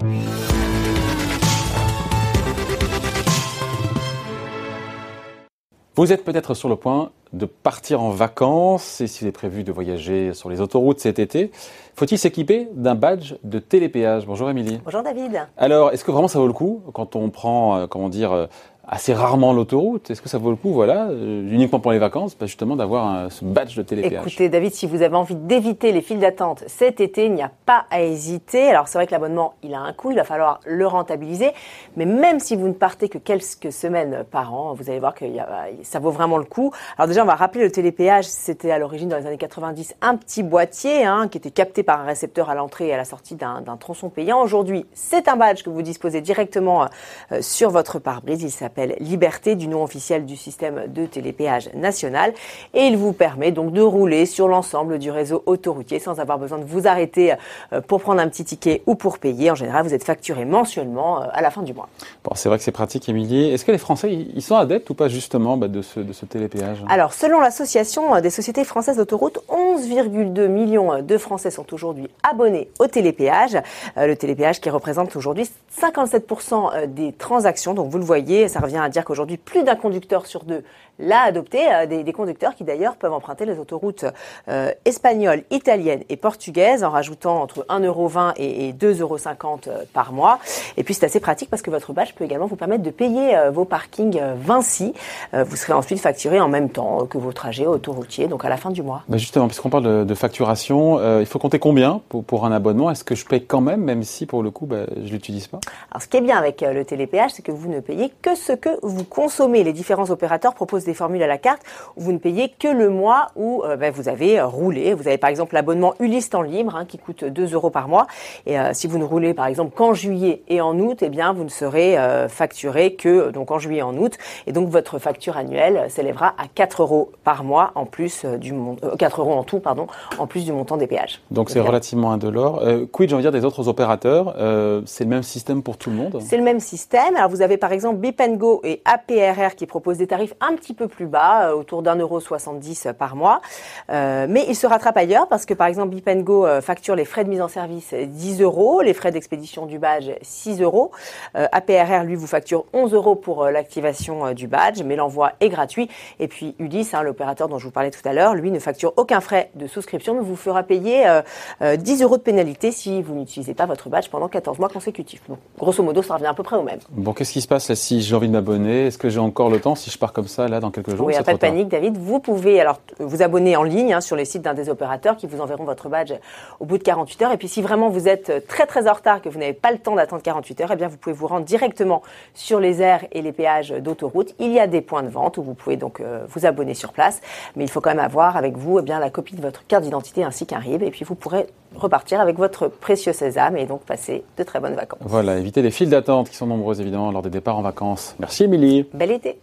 Vous êtes peut-être sur le point de partir en vacances et s'il est prévu de voyager sur les autoroutes cet été, faut-il s'équiper d'un badge de télépéage? Bonjour Émilie. Bonjour David. Alors, est-ce que vraiment ça vaut le coup quand on prend, euh, comment dire, euh, assez rarement l'autoroute. Est-ce que ça vaut le coup, voilà, euh, uniquement pour les vacances, pas justement d'avoir ce badge de télépéage? Écoutez, David, si vous avez envie d'éviter les files d'attente cet été, il n'y a pas à hésiter. Alors c'est vrai que l'abonnement, il a un coût, il va falloir le rentabiliser. Mais même si vous ne partez que quelques semaines par an, vous allez voir que ça vaut vraiment le coup. Alors déjà, on va rappeler le télépéage. C'était à l'origine dans les années 90 un petit boîtier hein, qui était capté par un récepteur à l'entrée et à la sortie d'un tronçon payant. Aujourd'hui, c'est un badge que vous disposez directement euh, sur votre pare-brise. Il s'appelle Liberté du nom officiel du système de télépéage national et il vous permet donc de rouler sur l'ensemble du réseau autoroutier sans avoir besoin de vous arrêter euh, pour prendre un petit ticket ou pour payer. En général, vous êtes facturé mensuellement euh, à la fin du mois. Bon, c'est vrai que c'est pratique, Émilie. Est-ce que les Français, ils sont adeptes ou pas justement bah, de, ce, de ce télépéage? Alors, selon l'association euh, des sociétés françaises d'autoroute, 11,2 millions de Français sont aujourd'hui abonnés au télépéage. Le télépéage qui représente aujourd'hui 57% des transactions. Donc, vous le voyez, ça revient à dire qu'aujourd'hui, plus d'un conducteur sur deux l'a adopté. Euh, des, conducteurs qui d'ailleurs peuvent emprunter les autoroutes euh, espagnoles, italiennes et portugaises en rajoutant entre 1,20€ et, 2,50€ euh, par mois. Et puis c'est assez pratique parce que votre badge peut également vous permettre de payer vos parkings Vinci. vous serez ensuite facturé en même temps que vos trajets autoroutiers, donc à la fin du mois. Bah justement, puisqu'on parle de, facturation, il faut compter combien pour, un abonnement? Est-ce que je paye quand même, même si pour le coup bah, je l'utilise pas? Alors ce qui est bien avec le télépéage, c'est que vous ne payez que ce que vous consommez. Les différents opérateurs proposent des formules à la carte où vous ne payez que le mois où euh, ben, vous avez euh, roulé. Vous avez par exemple l'abonnement Ulysse temps libre hein, qui coûte 2 euros par mois. Et euh, si vous ne roulez par exemple qu'en juillet et en août, eh bien vous ne serez facturé que donc en juillet et en août. Et donc votre facture annuelle s'élèvera à 4 euros par mois en plus du 4 euros en tout pardon en plus du montant des péages. Donc c'est relativement indolore. quid j'ai envie de dire des autres opérateurs C'est le même système pour tout le monde C'est le même système. Alors vous avez par exemple Bip Go et APRR qui proposent des tarifs un petit peu plus bas, euh, autour d'un euro 70 par mois. Euh, mais il se rattrape ailleurs parce que par exemple Bipengo euh, facture les frais de mise en service 10 euros, les frais d'expédition du badge 6 euros. APRR lui vous facture 11 euros pour l'activation du badge, mais l'envoi est gratuit. Et puis Ulysse, hein, l'opérateur dont je vous parlais tout à l'heure, lui ne facture aucun frais de souscription, vous fera payer 10 euros de pénalité si vous n'utilisez pas votre badge pendant 14 mois consécutifs. Donc, grosso modo, ça revient à peu près au même. Bon, qu'est-ce qui se passe si j'ai envie de m'abonner? Est-ce que j'ai encore le temps? Si je pars comme ça là dans quelques jours Oui, pas de panique, David. Vous pouvez alors vous abonner en ligne hein, sur les sites d'un des opérateurs qui vous enverront votre badge au bout de 48 heures. Et puis, si vraiment vous êtes très très en retard, que vous n'avez pas le temps d'attendre 48 heures, eh bien vous pouvez vous rendre directement sur les aires et les péages d'autoroute. Il y a des points de vente où vous pouvez donc euh, vous abonner sur place, mais il faut quand même avoir avec vous eh bien la copie de votre carte d'identité ainsi qu'un RIB. Et puis vous pourrez repartir avec votre précieux sésame et donc passer de très bonnes vacances. Voilà, éviter les files d'attente qui sont nombreuses évidemment lors des départs en vacances. Merci Émilie. Bel été.